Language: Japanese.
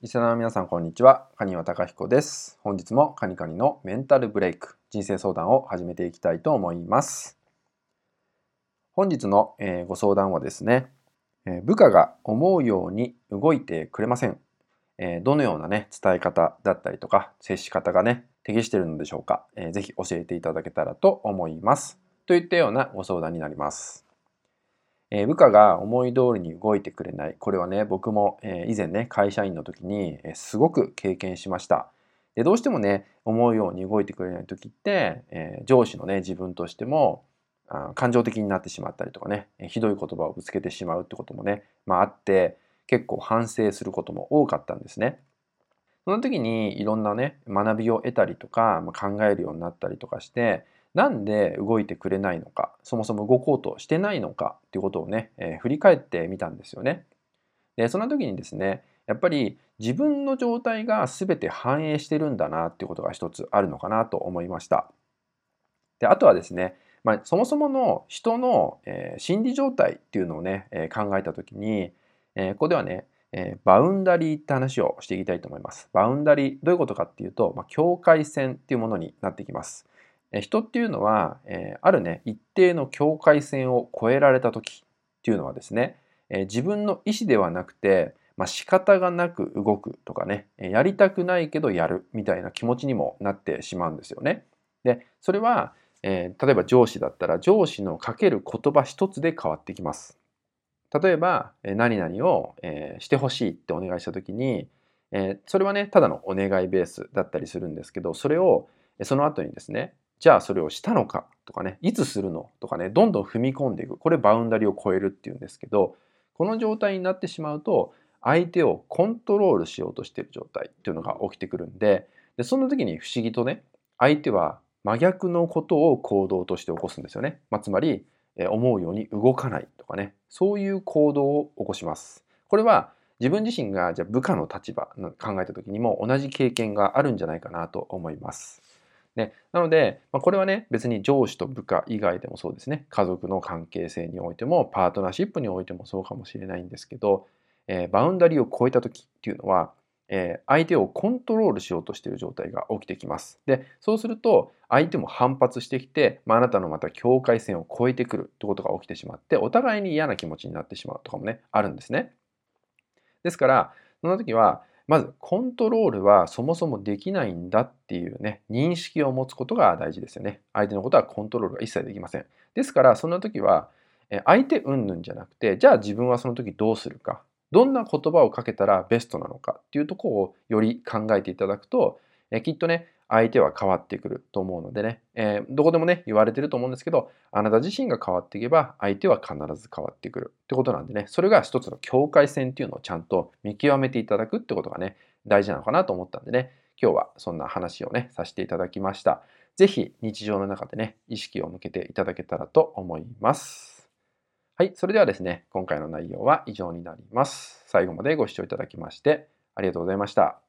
リスナーの皆さんこんにちは。カニワタカヒコです。本日もカニカニのメンタルブレイク人生相談を始めていきたいと思います。本日の、えー、ご相談はですね、えー、部下が思うように動いてくれません。えー、どのようなね伝え方だったりとか接し方がね適しているのでしょうか、えー、ぜひ教えていただけたらと思います。といったようなご相談になります。えー、部下が思い通りに動いてくれない。これはね、僕も、えー、以前ね、会社員の時に、えー、すごく経験しました。でどうしてもね、思うように動いてくれない時って、え上司のね、自分としてもあ感情的になってしまったりとかね、えひどい言葉をぶつけてしまうってこともね、まああって、結構反省することも多かったんですね。その時にいろんなね、学びを得たりとか、まあ、考えるようになったりとかして、なんで動いてくれないのかそもそも動こうとしてないのかっていうことをね、えー、振り返ってみたんですよね。でその時にですねやっぱり自分の状態が全て反映してるんだなっていうことが一つあるのかなと思いました。であとはですね、まあ、そもそもの人の、えー、心理状態っていうのをね、えー、考えた時に、えー、ここではね、えー、バウンダリーって話をしていきたいと思います。バウンダリーどういうことかっていうと、まあ、境界線っていうものになってきます。人っていうのは、え、あるね一定の境界線を越えられた時っていうのはですね、え、自分の意思ではなくて、まあ、仕方がなく動くとかねやりたくないけどやるみたいな気持ちにもなってしまうんですよね。でそれは、え、例えば上司だったら上司のかける言葉一つで変わってきます。例えば、何々を、え、してほしいってお願いした時に、え、それはねただのお願いベースだったりするんですけどそれをその後にですねじゃあそれをしたのかとかね、いつするのとかね、どんどん踏み込んでいく。これバウンダリを超えるっていうんですけど、この状態になってしまうと、相手をコントロールしようとしている状態っていうのが起きてくるんで、でその時に不思議とね、相手は真逆のことを行動として起こすんですよね。まあ、つまり、え思うように動かないとかね、そういう行動を起こします。これは自分自身がじゃあ部下の立場考えた時にも同じ経験があるんじゃないかなと思います。ね、なので、まあ、これはね別に上司と部下以外でもそうですね家族の関係性においてもパートナーシップにおいてもそうかもしれないんですけど、えー、バウンダリーを超えた時っていうのは、えー、相手をコントロールしようとしている状態が起きてきます。でそうすると相手も反発してきて、まあ、あなたのまた境界線を越えてくるってことが起きてしまってお互いに嫌な気持ちになってしまうとかもねあるんですね。ですからその時はまずコントロールはそもそもできないんだっていうね認識を持つことが大事ですよね。相手のことはコントロールが一切できません。ですからそんな時は相手うんぬんじゃなくてじゃあ自分はその時どうするか。どんな言葉をかけたらベストなのかっていうとこをより考えていただくときっとね相手は変わってくると思うのでね、えー、どこでもね、言われてると思うんですけど、あなた自身が変わっていけば、相手は必ず変わってくるってことなんでね、それが一つの境界線っていうのをちゃんと見極めていただくってことがね、大事なのかなと思ったんでね、今日はそんな話をね、させていただきました。是非日常の中でね、意識を向けていただけたらと思います。はい、それではですね、今回の内容は以上になります。最後までご視聴いただきまして、ありがとうございました。